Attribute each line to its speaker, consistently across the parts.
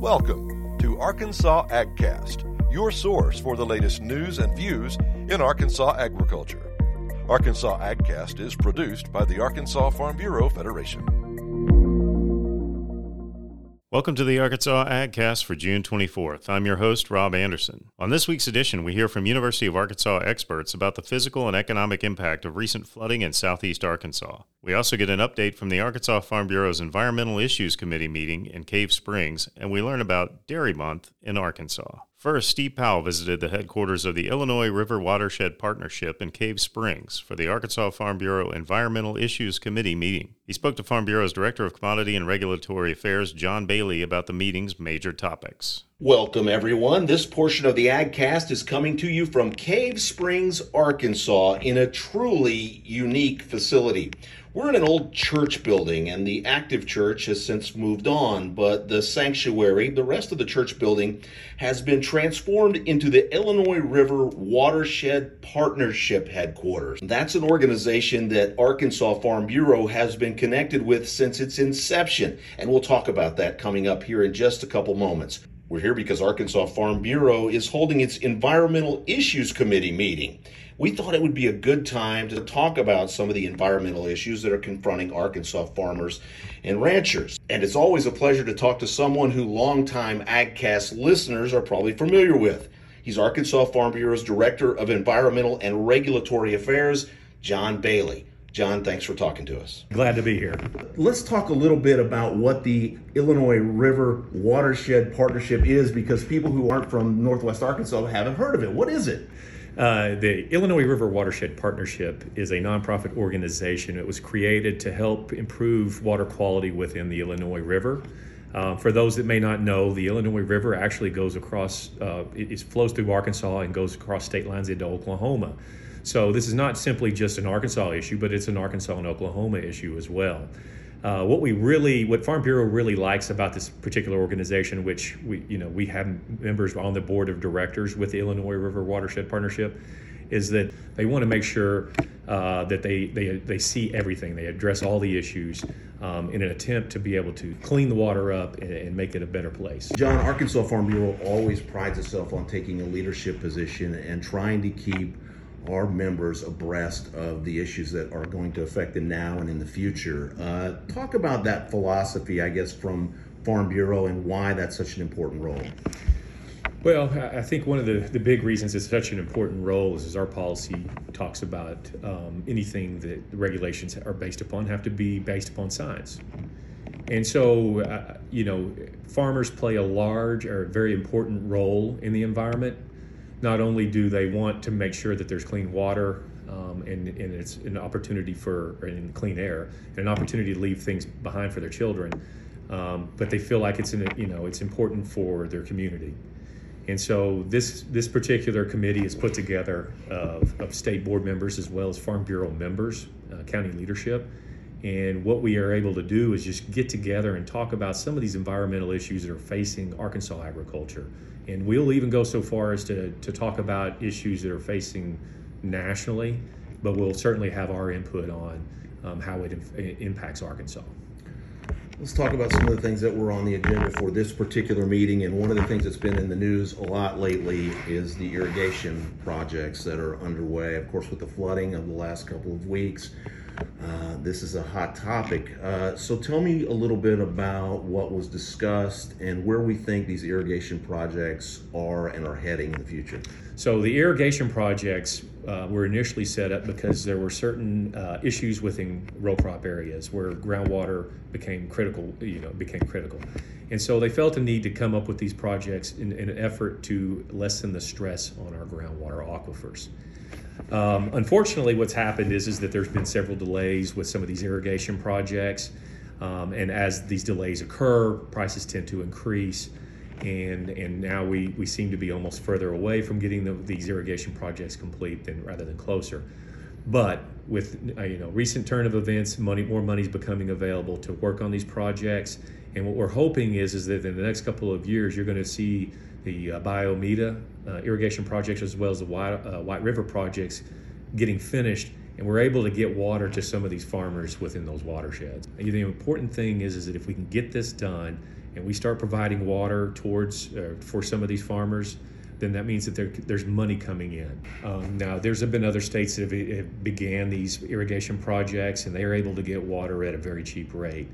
Speaker 1: Welcome to Arkansas AgCast, your source for the latest news and views in Arkansas agriculture. Arkansas AgCast is produced by the Arkansas Farm Bureau Federation.
Speaker 2: Welcome to the Arkansas AgCast for June 24th. I'm your host, Rob Anderson. On this week's edition, we hear from University of Arkansas experts about the physical and economic impact of recent flooding in southeast Arkansas. We also get an update from the Arkansas Farm Bureau's Environmental Issues Committee meeting in Cave Springs, and we learn about Dairy Month in Arkansas. First, Steve Powell visited the headquarters of the Illinois River Watershed Partnership in Cave Springs for the Arkansas Farm Bureau Environmental Issues Committee meeting. He spoke to Farm Bureau's Director of Commodity and Regulatory Affairs, John Bailey, about the meeting's major topics.
Speaker 3: Welcome, everyone. This portion of the AgCast is coming to you from Cave Springs, Arkansas, in a truly unique facility. We're in an old church building, and the active church has since moved on, but the sanctuary, the rest of the church building, has been transformed into the Illinois River Watershed Partnership headquarters. That's an organization that Arkansas Farm Bureau has been connected with since its inception, and we'll talk about that coming up here in just a couple moments. We're here because Arkansas Farm Bureau is holding its Environmental Issues Committee meeting. We thought it would be a good time to talk about some of the environmental issues that are confronting Arkansas farmers and ranchers. And it's always a pleasure to talk to someone who longtime AgCast listeners are probably familiar with. He's Arkansas Farm Bureau's Director of Environmental and Regulatory Affairs, John Bailey. John, thanks for talking to us.
Speaker 4: Glad to be here.
Speaker 3: Let's talk a little bit about what the Illinois River Watershed Partnership is because people who aren't from Northwest Arkansas haven't heard of it. What is it?
Speaker 4: Uh, the Illinois River Watershed Partnership is a nonprofit organization. It was created to help improve water quality within the Illinois River. Uh, for those that may not know, the Illinois River actually goes across, uh, it, it flows through Arkansas and goes across state lines into Oklahoma. So this is not simply just an Arkansas issue, but it's an Arkansas and Oklahoma issue as well. Uh, what we really, what Farm Bureau really likes about this particular organization, which we, you know, we have members on the board of directors with the Illinois River Watershed Partnership, is that they want to make sure uh, that they, they they see everything. They address all the issues um, in an attempt to be able to clean the water up and, and make it a better place.
Speaker 3: John, Arkansas Farm Bureau always prides itself on taking a leadership position and trying to keep our members abreast of the issues that are going to affect them now and in the future. Uh, talk about that philosophy, I guess, from Farm Bureau and why that's such an important role.
Speaker 4: Well, I think one of the, the big reasons it's such an important role is, is our policy talks about um, anything that the regulations are based upon have to be based upon science. And so, uh, you know, farmers play a large or very important role in the environment not only do they want to make sure that there's clean water um, and, and it's an opportunity for and clean air and an opportunity to leave things behind for their children, um, but they feel like it's in, you know it's important for their community. And so this this particular committee is put together of, of state board members as well as Farm Bureau members, uh, county leadership. And what we are able to do is just get together and talk about some of these environmental issues that are facing Arkansas agriculture and we'll even go so far as to, to talk about issues that are facing nationally, but we'll certainly have our input on um, how it, it impacts Arkansas.
Speaker 3: Let's talk about some of the things that were on the agenda for this particular meeting. And one of the things that's been in the news a lot lately is the irrigation projects that are underway. Of course, with the flooding of the last couple of weeks, uh, this is a hot topic. Uh, so tell me a little bit about what was discussed and where we think these irrigation projects are and are heading in the future.
Speaker 4: So the irrigation projects uh, were initially set up because there were certain uh, issues within row crop areas where groundwater became critical, you know, became critical. And so they felt a need to come up with these projects in, in an effort to lessen the stress on our groundwater aquifers. Um, unfortunately, what's happened is, is that there's been several delays with some of these irrigation projects. Um, and as these delays occur, prices tend to increase. And, and now we, we seem to be almost further away from getting the, these irrigation projects complete than rather than closer. But with uh, you know recent turn of events, money more money is becoming available to work on these projects. And what we're hoping is is that in the next couple of years, you're going to see the uh, Bayou Meto uh, irrigation projects as well as the White, uh, White River projects getting finished, and we're able to get water to some of these farmers within those watersheds. And the important thing is, is that if we can get this done and we start providing water towards uh, for some of these farmers, then that means that there, there's money coming in. Um, now, there's been other states that have, have began these irrigation projects, and they are able to get water at a very cheap rate.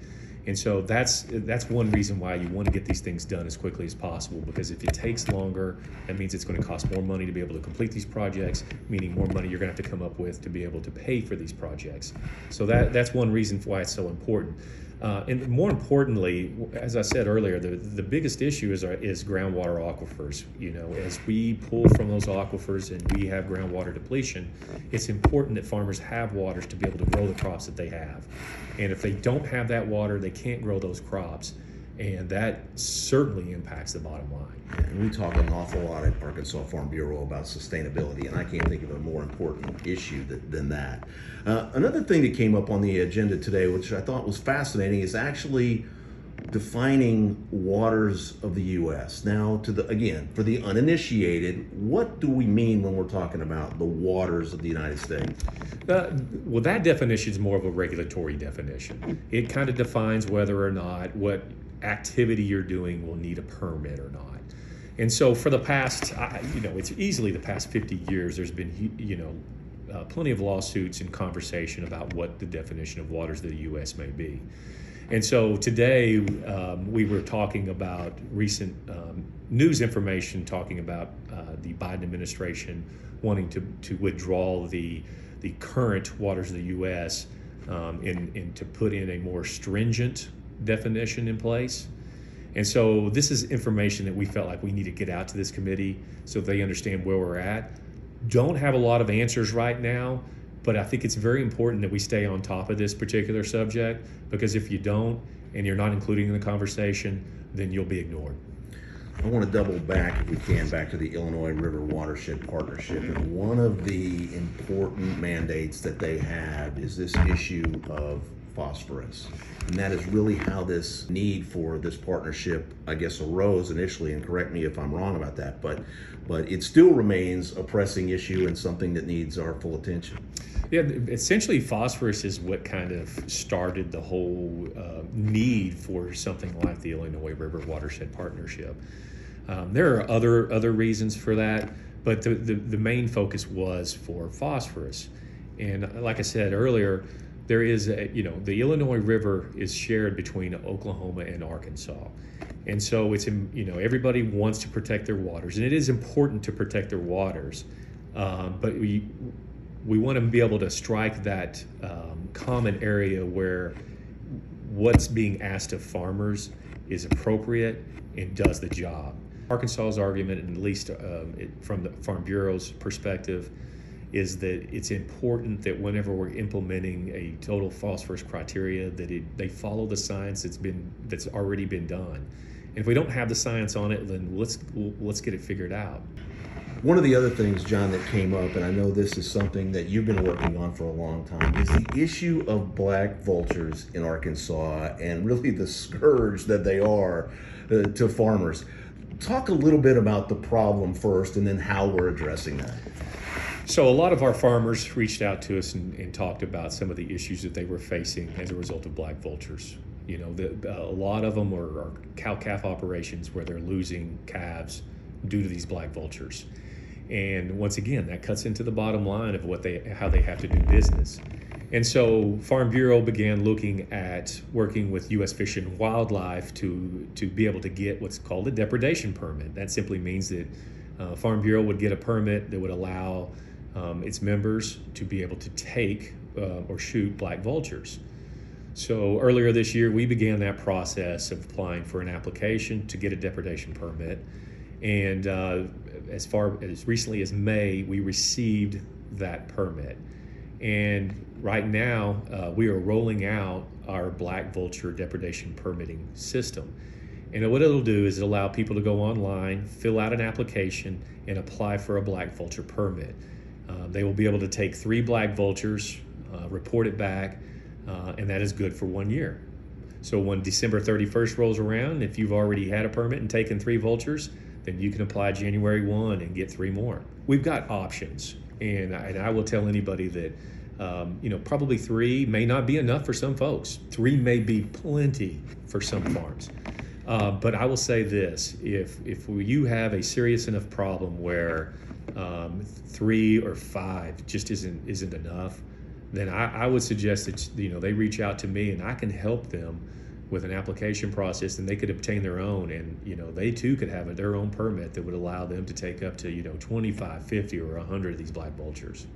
Speaker 4: And so that's that's one reason why you want to get these things done as quickly as possible because if it takes longer, that means it's going to cost more money to be able to complete these projects, meaning more money you're going to have to come up with to be able to pay for these projects. So that that's one reason why it's so important. Uh, and more importantly, as I said earlier, the, the biggest issue is, our, is groundwater aquifers. You know, as we pull from those aquifers and we have groundwater depletion, it's important that farmers have waters to be able to grow the crops that they have. And if they don't have that water, they can't grow those crops and that certainly impacts the bottom line.
Speaker 3: And we talk an awful lot at Arkansas Farm Bureau about sustainability, and I can't think of a more important issue that, than that. Uh, another thing that came up on the agenda today, which I thought was fascinating, is actually defining waters of the U.S. Now, to the again for the uninitiated, what do we mean when we're talking about the waters of the United States?
Speaker 4: Uh, well, that definition is more of a regulatory definition. It kind of defines whether or not what activity you're doing will need a permit or not. And so for the past, you know, it's easily the past 50 years, there's been, you know, uh, plenty of lawsuits and conversation about what the definition of waters of the U.S. may be. And so today um, we were talking about recent um, news information talking about uh, the Biden administration wanting to, to withdraw the, the current waters of the U.S. Um, and, and to put in a more stringent definition in place. And so this is information that we felt like we need to get out to this committee so they understand where we're at. Don't have a lot of answers right now, but I think it's very important that we stay on top of this particular subject because if you don't and you're not including in the conversation, then you'll be ignored.
Speaker 3: I want to double back, if we can, back to the Illinois River Watershed Partnership. And one of the important mandates that they have is this issue of phosphorus. And that is really how this need for this partnership, I guess, arose initially. And correct me if I'm wrong about that, but but it still remains a pressing issue and something that needs our full attention.
Speaker 4: Yeah, essentially, phosphorus is what kind of started the whole uh, need for something like the Illinois River Watershed Partnership. Um, there are other other reasons for that, but the, the, the main focus was for phosphorus. And like I said earlier, there is a, you know, the Illinois River is shared between Oklahoma and Arkansas. And so it's, you know, everybody wants to protect their waters, and it is important to protect their waters. Um, but we, we want to be able to strike that um, common area where what's being asked of farmers is appropriate and does the job. Arkansas's argument, and at least uh, it, from the Farm Bureau's perspective, is that it's important that whenever we're implementing a total phosphorus criteria that it, they follow the science that's been that's already been done. And if we don't have the science on it, then let's let's get it figured out.
Speaker 3: One of the other things, John, that came up, and I know this is something that you've been working on for a long time, is the issue of black vultures in Arkansas and really the scourge that they are uh, to farmers. Talk a little bit about the problem first and then how we're addressing that.
Speaker 4: So, a lot of our farmers reached out to us and, and talked about some of the issues that they were facing as a result of black vultures. You know, the, a lot of them are, are cow calf operations where they're losing calves due to these black vultures. And once again, that cuts into the bottom line of what they how they have to do business. And so Farm Bureau began looking at working with U.S. Fish and Wildlife to to be able to get what's called a depredation permit. That simply means that uh, Farm Bureau would get a permit that would allow um, its members to be able to take uh, or shoot black vultures. So earlier this year, we began that process of applying for an application to get a depredation permit. And uh, as far as recently as May, we received that permit. And right now, uh, we are rolling out our black vulture depredation permitting system. And what it'll do is it allow people to go online, fill out an application, and apply for a black vulture permit. Uh, they will be able to take three black vultures, uh, report it back, uh, and that is good for one year. So when December 31st rolls around, if you've already had a permit and taken three vultures, then you can apply January 1 and get three more. We've got options, and I, and I will tell anybody that um, you know probably three may not be enough for some folks. Three may be plenty for some farms. Uh, but I will say this: if if you have a serious enough problem where um, three or five just isn't isn't enough, then I, I would suggest that you know they reach out to me and I can help them with an application process and they could obtain their own. And you know they too could have their own permit that would allow them to take up to you know 25 50 or 100 of these black vultures.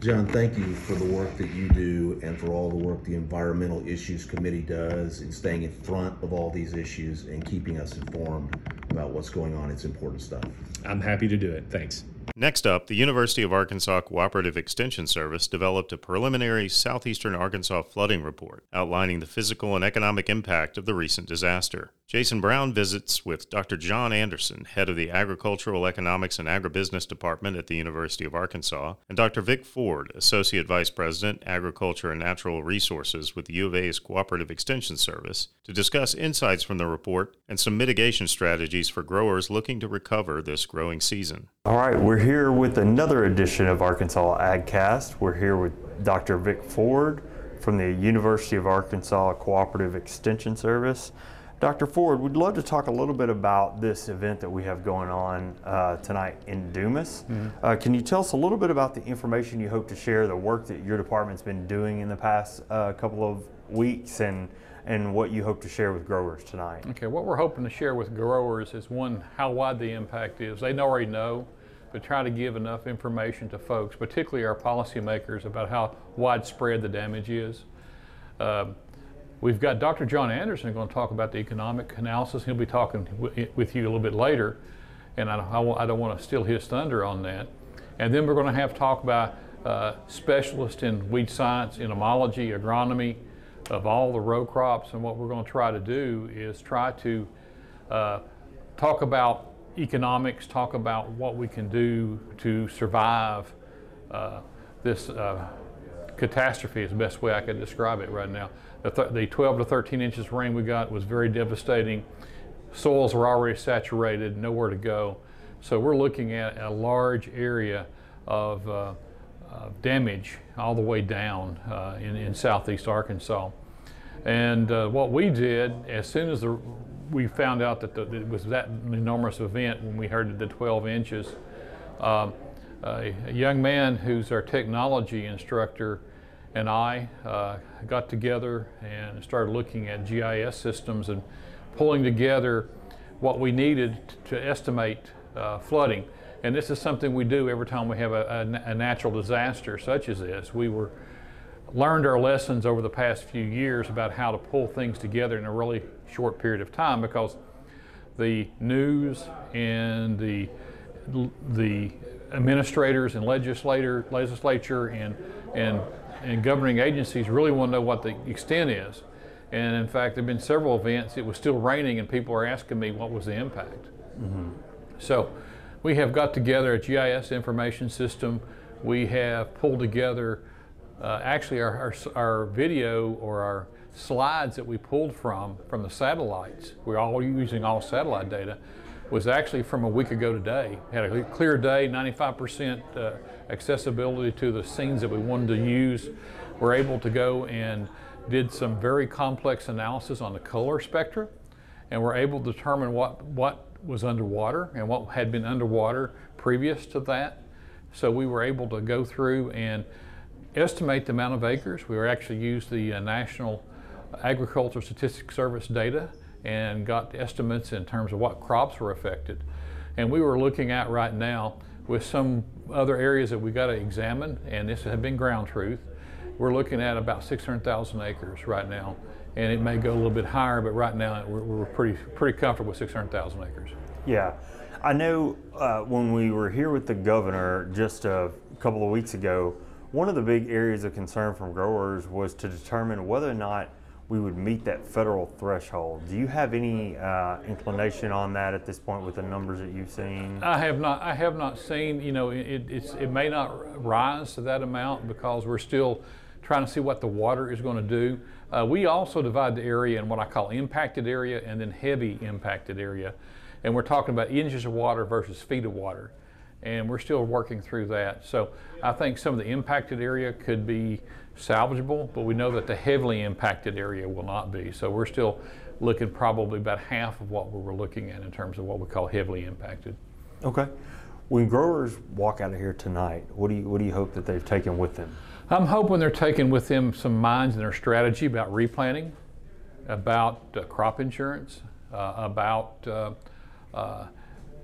Speaker 3: John thank you for the work that you do and for all the work the environmental issues committee does in staying in front of all these issues and keeping us informed about what's going on it's important stuff
Speaker 4: i'm happy to do it thanks
Speaker 2: Next up, the University of Arkansas Cooperative Extension Service developed a preliminary Southeastern Arkansas flooding report outlining the physical and economic impact of the recent disaster. Jason Brown visits with Dr. John Anderson, head of the Agricultural Economics and Agribusiness Department at the University of Arkansas, and Dr. Vic Ford, Associate Vice President, Agriculture and Natural Resources with the U of A's Cooperative Extension Service, to discuss insights from the report and some mitigation strategies for growers looking to recover this growing season.
Speaker 5: All right, we're here with another edition of Arkansas AgCast. We're here with Dr. Vic Ford from the University of Arkansas Cooperative Extension Service. Dr. Ford, we'd love to talk a little bit about this event that we have going on uh, tonight in Dumas. Mm-hmm. Uh, can you tell us a little bit about the information you hope to share, the work that your department's been doing in the past uh, couple of weeks, and and what you hope to share with growers tonight?
Speaker 6: Okay, what we're hoping to share with growers is one, how wide the impact is. They already know, but try to give enough information to folks, particularly our policymakers, about how widespread the damage is. Uh, We've got Dr. John Anderson going to talk about the economic analysis. He'll be talking with you a little bit later, and I, I, don't want to steal his thunder on that. And then we're going to have talk about uh, specialists in weed science, entomology, agronomy, of all the row crops. And what we're going to try to do is try to uh, talk about economics, talk about what we can do to survive uh, this uh, catastrophe is the best way I could describe it right now. The, th- the 12 to 13 inches rain we got was very devastating. Soils were already saturated, nowhere to go. So we're looking at a large area of uh, damage all the way down uh, in, in, southeast Arkansas. And uh, what we did, as soon as the, we found out that, the, that, it was that enormous event when we heard the 12 inches, um, a young man who's our technology instructor and I uh, got together and started looking at GIS systems and pulling together what we needed to estimate uh, flooding. And this is something we do every time we have a, a, a, natural disaster such as this. We were learned our lessons over the past few years about how to pull things together in a really short period of time because the news and the the administrators and legislator, legislature and, and, and governing agencies really want to know what the extent is. And in fact, there have been several events, it was still raining, and people are asking me what was the impact. Mm-hmm. So we have got together a GIS information system. We have pulled together uh, actually our, our, our, video or our slides that we pulled from from the satellites. We're all using all satellite data was actually from a week ago today. Had a clear day, 95% uh, accessibility to the scenes that we wanted to use. We're able to go and did some very complex analysis on the color spectra, and we're able to determine what, what was underwater and what had been underwater previous to that. So we were able to go through and estimate the amount of acres. We actually used the uh, National Agricultural Statistics Service data and got estimates in terms of what crops were affected. And we were looking at right now with some other areas that we got to examine, and this had been ground truth. We're looking at about 600,000 acres right now, and it may go a little bit higher, but right now we're, we're pretty pretty comfortable with 600,000 acres.
Speaker 5: Yeah, I know uh, when we were here with the governor just a couple of weeks ago, one of the big areas of concern from growers was to determine whether or not we would meet that federal threshold. Do you have any uh, inclination on that at this point with the numbers that you've seen?
Speaker 6: I have not. I have not seen. You know, it, it may not rise to that amount because we're still trying to see what the water is going to do. Uh, we also divide the area in what I call impacted area and then heavy impacted area, and we're talking about inches of water versus feet of water, and we're still working through that. So I think some of the impacted area could be salvageable, but we know that the heavily impacted area will not be. So we're still looking probably about half of what we were looking at in terms of what we call heavily impacted.
Speaker 5: Okay. When growers walk out of here tonight, what do you what do you hope that they've taken with them?
Speaker 6: I'm hoping they're taking with them some minds in their strategy about replanting, about uh, crop insurance, uh, about uh, uh,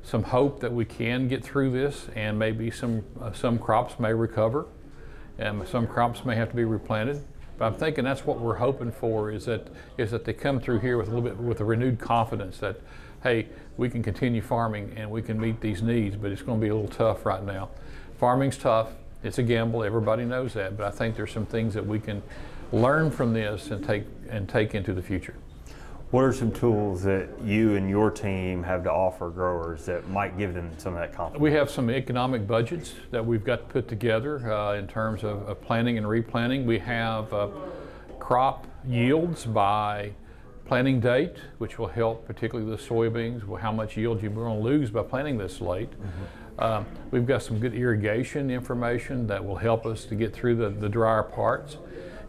Speaker 6: some hope that we can get through this and maybe some uh, some crops may recover and some crops may have to be replanted. But I'm thinking that's what we're hoping for is that is that they come through here with a little bit with a renewed confidence that hey, we can continue farming and we can meet these needs, but it's going to be a little tough right now. Farming's tough. It's a gamble. Everybody knows that, but I think there's some things that we can learn from this and take and take into the future.
Speaker 5: What are some tools that you and your team have to offer growers that might give them some of that confidence?
Speaker 6: We have some economic budgets that we've got to put together uh, in terms of, of, planting and replanting. We have uh, crop yields by planting date, which will help particularly the soybeans, how much yield you're going to lose by planting this late. Mm-hmm. Um, we've got some good irrigation information that will help us to get through the, the drier parts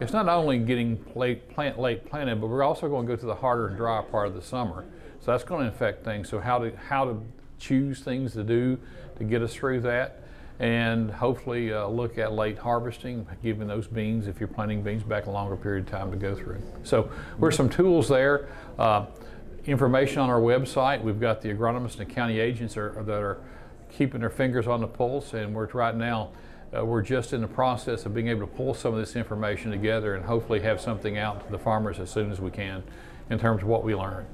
Speaker 6: it's not only getting late plant late planted, but we're also going to go to the harder and drier part of the summer. So that's going to affect things. So how to how to choose things to do to get us through that, and hopefully uh, look at late harvesting, giving those beans if you're planting beans back a longer period of time to go through. So we're some tools there. Uh, information on our website. We've got the agronomists and county agents are, that are keeping their fingers on the pulse, and we're right now uh, we're just in the process of being able to pull some of this information together and hopefully have something out to the farmers as soon as we can in terms of what we learn.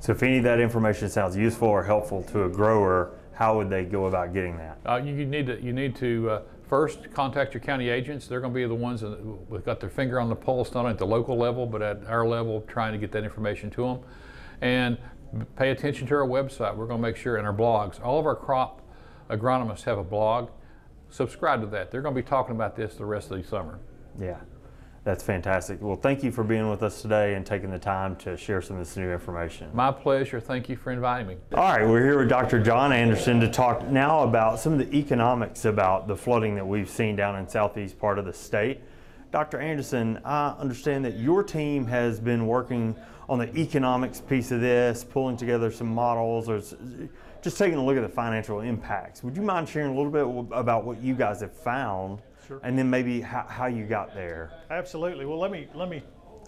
Speaker 5: So, if any of that information sounds useful or helpful to a grower, how would they go about getting that?
Speaker 6: Uh, you, you, need to you need to uh, first contact your county agents. They're going to be the ones that have got their finger on the pulse, not only at the local level but at our level, trying to get that information to them. And pay attention to our website. We're going to make sure in our blogs. All of our crop agronomists have a blog subscribe to that. They're going to be talking about this the rest of the summer.
Speaker 5: Yeah, that's fantastic. Well, thank you for being with us today and taking the time to share some of this new information.
Speaker 6: My pleasure. Thank you for inviting me.
Speaker 5: All right, we're here with Dr. John Anderson to talk now about some of the economics about the flooding that we've seen down in southeast part of the state. Dr. Anderson, I understand that your team has been working on the economics piece of this, pulling together some models or just taking a look at the financial impacts, would you mind sharing a little bit about what you guys have found,
Speaker 7: sure.
Speaker 5: and then maybe how, how, you got there?
Speaker 7: Absolutely. Well, let me let me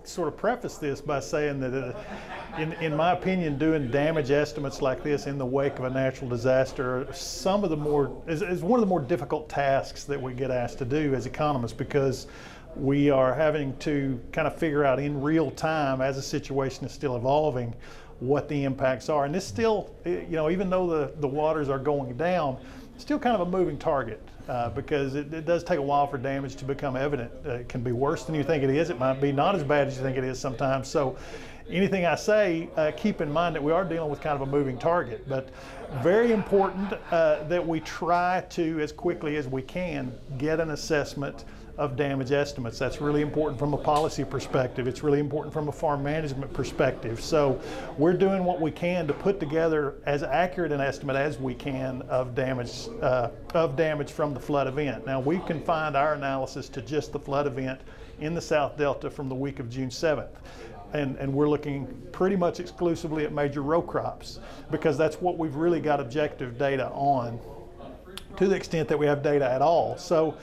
Speaker 7: sort of preface this by saying that, uh, in in my opinion, doing damage estimates like this in the wake of a natural disaster, some of the more is, is one of the more difficult tasks that we get asked to do as economists because we are having to kind of figure out in real time as a situation is still evolving what the impacts are. And this still, you know, even though the, the waters are going down, still kind of a moving target uh, because it, it, does take a while for damage to become evident. Uh, it can be worse than you think it is. It might be not as bad as you think it is sometimes. So anything I say, uh, keep in mind that we are dealing with kind of a moving target. But very important uh, that we try to, as quickly as we can, get an assessment of damage estimates. That's really important from a policy perspective. It's really important from a farm management perspective. So we're doing what we can to put together as accurate an estimate as we can of damage uh, of damage from the flood event. Now we confined our analysis to just the flood event in the South Delta from the week of June 7th. And, and, we're looking pretty much exclusively at major row crops because that's what we've really got objective data on to the extent that we have data at all. So,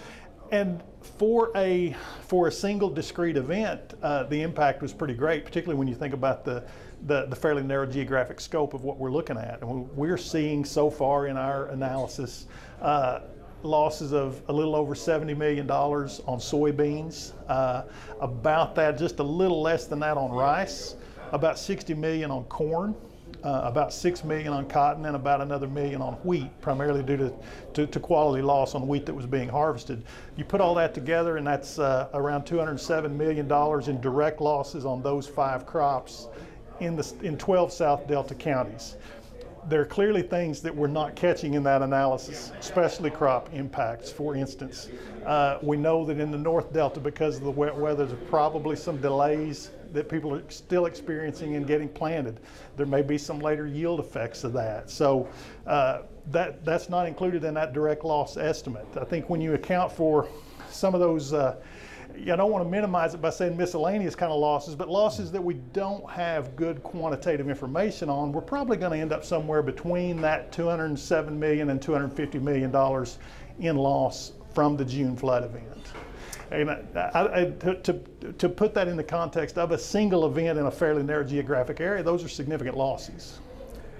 Speaker 7: and for a for a single discrete event, uh, the impact was pretty great, particularly when you think about the, the, the fairly narrow geographic scope of what we're looking at. And we're seeing so far in our analysis uh, losses of a little over $70 million on soybeans, uh, about that, just a little less than that on rice, about 60 million on corn uh, about six million on cotton and about another million on wheat, primarily due to, to, to, quality loss on wheat that was being harvested. You put all that together, and that's uh, around 207 million dollars in direct losses on those five crops in the in 12 South Delta counties. There are clearly things that we're not catching in that analysis, especially crop impacts. For instance, uh, we know that in the North Delta, because of the wet weather, there's probably some delays that people are still experiencing and getting planted. There may be some later yield effects of that. So uh, that that's not included in that direct loss estimate. I think when you account for some of those. Uh, I don't want to minimize it by saying miscellaneous kind of losses, but losses that we don't have good quantitative information on, we're probably going to end up somewhere between that 207 million and 250 million dollars in loss from the June flood event. And I, I, to, to, to put that in the context of a single event in a fairly narrow geographic area, those are significant losses.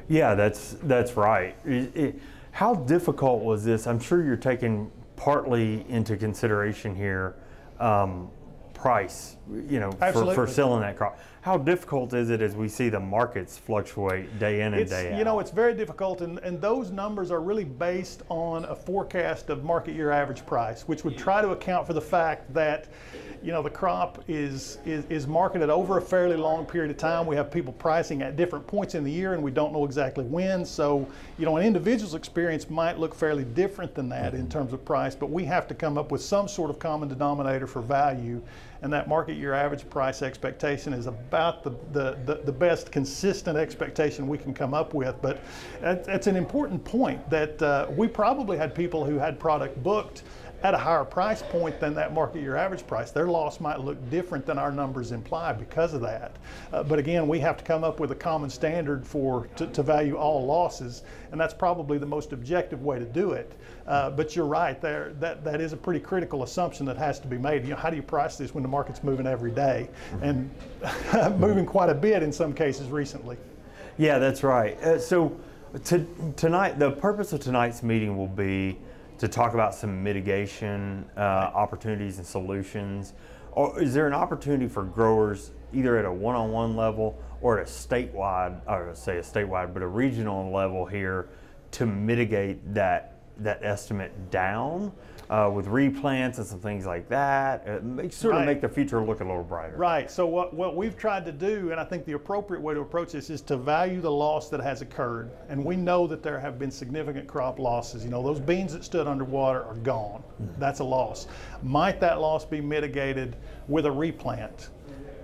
Speaker 5: Yeah, that's that's right. It, it, how difficult was this? I'm sure you're taking partly into consideration here um, price, you know, for, for, selling that crop. How difficult is it as we see the markets fluctuate day in and
Speaker 7: it's,
Speaker 5: day out?
Speaker 7: You know, it's very difficult, and, and those numbers are really based on a forecast of market year average price, which would try to account for the fact that you know, the crop is, is, is marketed over a fairly long period of time. We have people pricing at different points in the year and we don't know exactly when. So, you know, an individual's experience might look fairly different than that in mm-hmm. terms of price, but we have to come up with some sort of common denominator for value. And that market year average price expectation is about the, the, the, the best consistent expectation we can come up with. But that's an important point that uh, we probably had people who had product booked at a higher price point than that market year average price. Their loss might look different than our numbers imply because of that. Uh, but again, we have to come up with a common standard for to, to, value all losses, and that's probably the most objective way to do it. Uh, but you're right, there that, that is a pretty critical assumption that has to be made. You know, how do you price this when the market's moving every day and moving quite a bit in some cases recently?
Speaker 5: Yeah, that's right. Uh, so to, tonight, the purpose of tonight's meeting will be to talk about some mitigation uh, opportunities and solutions? Or is there an opportunity for growers either at a one-on-one level or at a statewide, or say a statewide, but a regional level here to mitigate that that estimate down? Uh, with replants and some things like that. Uh, make, sort right. of make the future look a little brighter.
Speaker 7: Right. So what, what we've tried to do, and I think the appropriate way to approach this is to value the loss that has occurred. And we know that there have been significant crop losses. You know, those beans that stood underwater are gone. Mm-hmm. That's a loss. Might that loss be mitigated with a replant?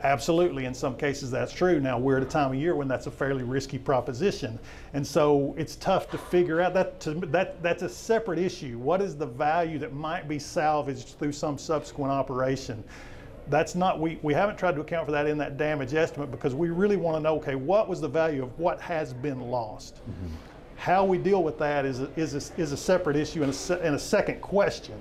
Speaker 7: Absolutely, in some cases that's true. Now we're at a time of year when that's a fairly risky proposition, and so it's tough to figure out that. To, that that's a separate issue. What is the value that might be salvaged through some subsequent operation? That's not we we haven't tried to account for that in that damage estimate because we really want to know. Okay, what was the value of what has been lost? Mm-hmm. How we deal with that is a, is a, is a separate issue and a, and a second question.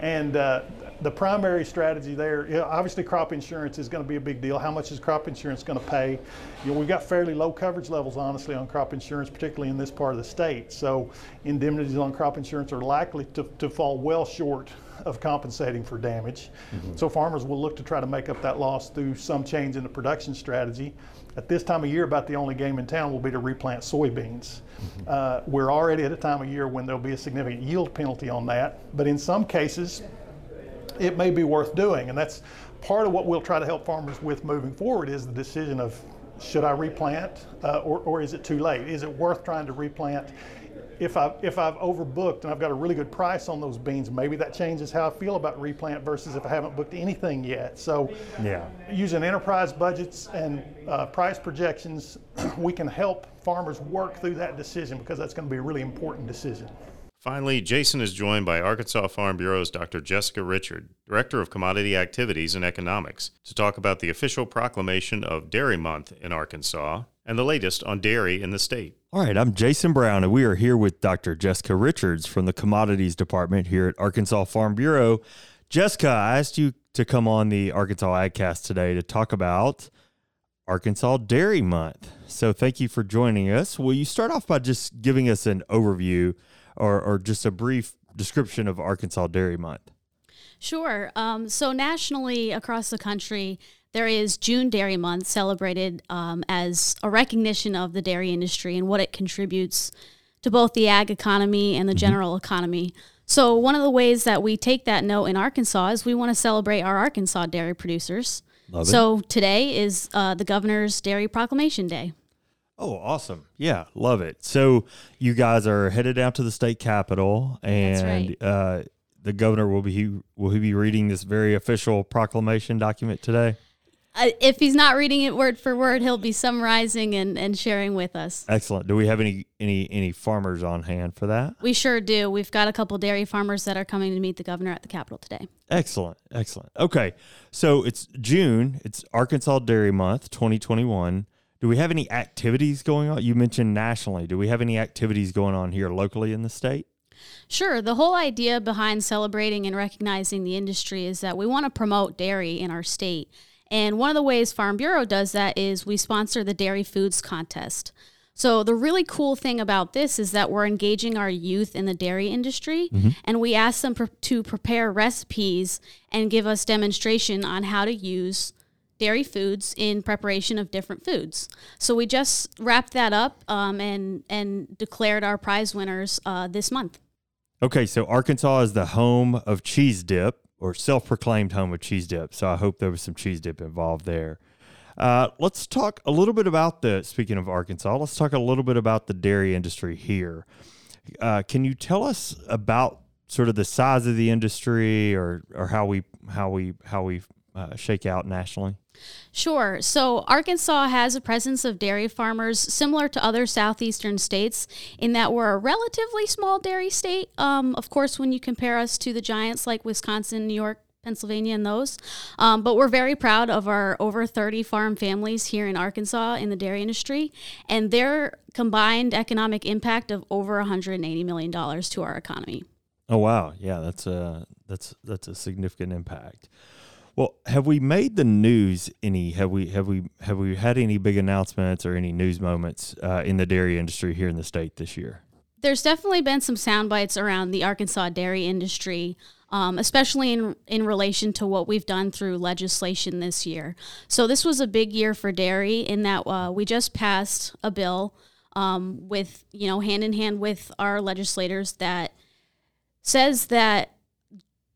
Speaker 7: And uh, the primary strategy there, you know, obviously crop insurance is going to be a big deal. How much is crop insurance going to pay? You know, we've got fairly low coverage levels, honestly, on crop insurance, particularly in this part of the state. So indemnities on crop insurance are likely to, to fall well short of compensating for damage. Mm-hmm. So farmers will look to try to make up that loss through some change in the production strategy. At this time of year, about the only game in town will be to replant soybeans. Mm-hmm. Uh, we're already at a time of year when there'll be a significant yield penalty on that, but in some cases, it may be worth doing. And that's part of what we'll try to help farmers with moving forward is the decision of should I replant uh, or, or is it too late? Is it worth trying to replant? If I've, if I've overbooked and I've got a really good price on those beans, maybe that changes how I feel about replant versus if I haven't booked anything yet. So, yeah. using enterprise budgets and uh, price projections, we can help farmers work through that decision because that's going to be a really important decision.
Speaker 2: Finally, Jason is joined by Arkansas Farm Bureau's Dr. Jessica Richard, Director of Commodity Activities and Economics, to talk about the official proclamation of Dairy Month in Arkansas and the latest on dairy in the state.
Speaker 5: All right, I'm Jason Brown, and we are here with Dr. Jessica Richards from the Commodities Department here at Arkansas Farm Bureau. Jessica, I asked you to come on the Arkansas AgCast today to talk about Arkansas Dairy Month. So thank you for joining us. Will you start off by just giving us an overview or, or just a brief description of Arkansas Dairy Month?
Speaker 8: Sure. Um, so, nationally across the country, there is June Dairy Month celebrated um, as a recognition of the dairy industry and what it contributes to both the ag economy and the mm-hmm. general economy. So, one of the ways that we take that note in Arkansas is we want to celebrate our Arkansas dairy producers. Love So, today is uh, the governor's Dairy Proclamation Day.
Speaker 5: Oh, awesome. Yeah, love it. So you guys are headed out to the state capitol and right. uh, the governor will be will he be reading this very official proclamation document today?
Speaker 8: Uh, if he's not reading it word for word, he'll be summarizing and, and sharing with us.
Speaker 5: Excellent. Do we have any any any farmers on hand for that?
Speaker 8: We sure do. We've got a couple dairy farmers that are coming to meet the governor at the Capitol today.
Speaker 5: Excellent. Excellent. Okay. So it's June. It's Arkansas Dairy Month 2021. Do we have any activities going on? You mentioned nationally. Do we have any activities going on here locally in the state?
Speaker 8: Sure. The whole idea behind celebrating and recognizing the industry is that we want to promote dairy in our state. And one of the ways Farm Bureau does that is we sponsor the Dairy Foods Contest. So, the really cool thing about this is that we're engaging our youth in the dairy industry mm-hmm. and we ask them to prepare recipes and give us demonstration on how to use dairy foods in preparation of different foods. So, we just wrapped that up um, and, and declared our prize winners uh, this month.
Speaker 5: Okay, so Arkansas is the home of cheese dip or self-proclaimed home of cheese dip. So I hope there was some cheese dip involved there. Uh, let's talk a little bit about the. Speaking of Arkansas, let's talk a little bit about the dairy industry here. Uh, can you tell us about sort of the size of the industry, or or how we how we how we uh, shake out nationally?
Speaker 8: Sure. So Arkansas has a presence of dairy farmers similar to other southeastern states in that we're a relatively small dairy state. Um, of course, when you compare us to the giants like Wisconsin, New York, Pennsylvania, and those. Um, but we're very proud of our over 30 farm families here in Arkansas in the dairy industry and their combined economic impact of over $180 million to our economy.
Speaker 5: Oh wow, yeah, that's a that's that's a significant impact. Well, have we made the news any? Have we have we have we had any big announcements or any news moments uh, in the dairy industry here in the state this year?
Speaker 8: There's definitely been some sound bites around the Arkansas dairy industry, um, especially in in relation to what we've done through legislation this year. So this was a big year for dairy in that uh, we just passed a bill um, with you know hand in hand with our legislators that says that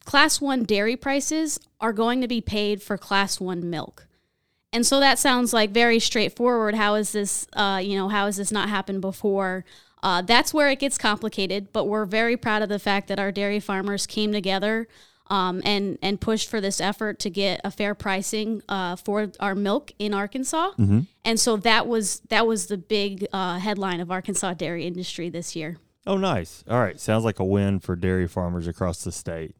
Speaker 8: class one dairy prices are going to be paid for class one milk. And so that sounds like very straightforward. How is this, uh, you know, how has this not happened before? Uh, that's where it gets complicated, but we're very proud of the fact that our dairy farmers came together um, and and pushed for this effort to get a fair pricing uh, for our milk in Arkansas. Mm-hmm. And so that was that was the big uh, headline of Arkansas dairy industry this year.
Speaker 5: Oh, nice. All right, sounds like a win for dairy farmers across the state.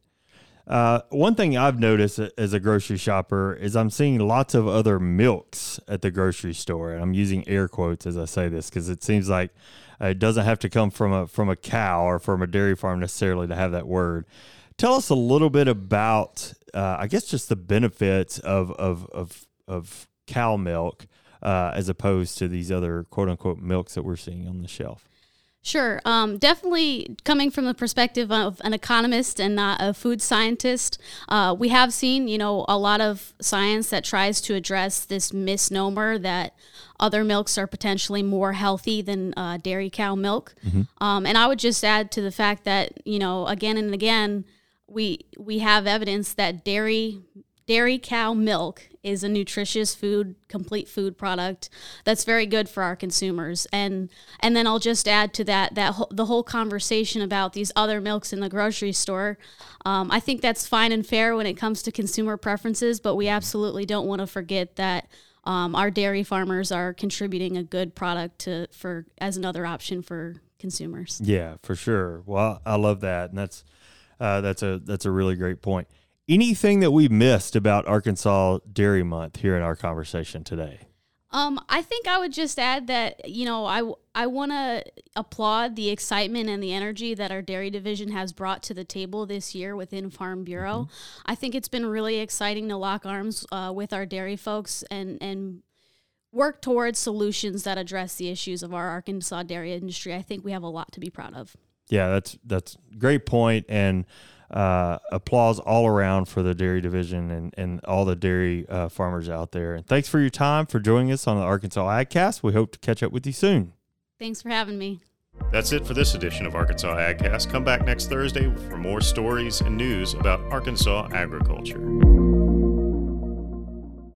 Speaker 5: Uh, one thing I've noticed as a grocery shopper is I'm seeing lots of other milks at the grocery store, and I'm using air quotes as I say this because it seems like uh, it doesn't have to come from a from a cow or from a dairy farm necessarily to have that word. Tell us a little bit about, uh, I guess, just the benefits of of of, of cow milk uh, as opposed to these other quote unquote milks that we're seeing on the shelf.
Speaker 8: Sure. Um, definitely coming from the perspective of an economist and not a food scientist, uh, we have seen, you know, a lot of science that tries to address this misnomer that other milks are potentially more healthy than uh, dairy cow milk. Mm-hmm. Um, and I would just add to the fact that, you know, again and again, we we have evidence that dairy dairy cow milk is a nutritious food complete food product that's very good for our consumers. And and then I'll just add to that that ho- the whole conversation about these other milks in the grocery store. Um, I think that's fine and fair when it comes to consumer preferences but we absolutely don't want to forget that um, our dairy farmers are contributing a good product to for as another option for consumers.
Speaker 5: Yeah for sure. Well I love that and that's uh, that's a that's a really great point anything that we missed about Arkansas Dairy Month here in our conversation today?
Speaker 8: Um, I think I would just add that you know I I want to applaud the excitement and the energy that our dairy division has brought to the table this year within Farm Bureau. Mm-hmm. I think it's been really exciting to lock arms uh, with our dairy folks and and work towards solutions that address the issues of our Arkansas dairy industry. I think we have a lot to be proud of.
Speaker 5: Yeah, that's that's great point and uh, applause all around for the dairy division and, and all the dairy uh, farmers out there. And thanks for your time for joining us on the Arkansas AgCast. We hope to catch up with you soon.
Speaker 8: Thanks for having me.
Speaker 2: That's it for this edition of Arkansas AgCast. Come back next Thursday for more stories and news about Arkansas agriculture.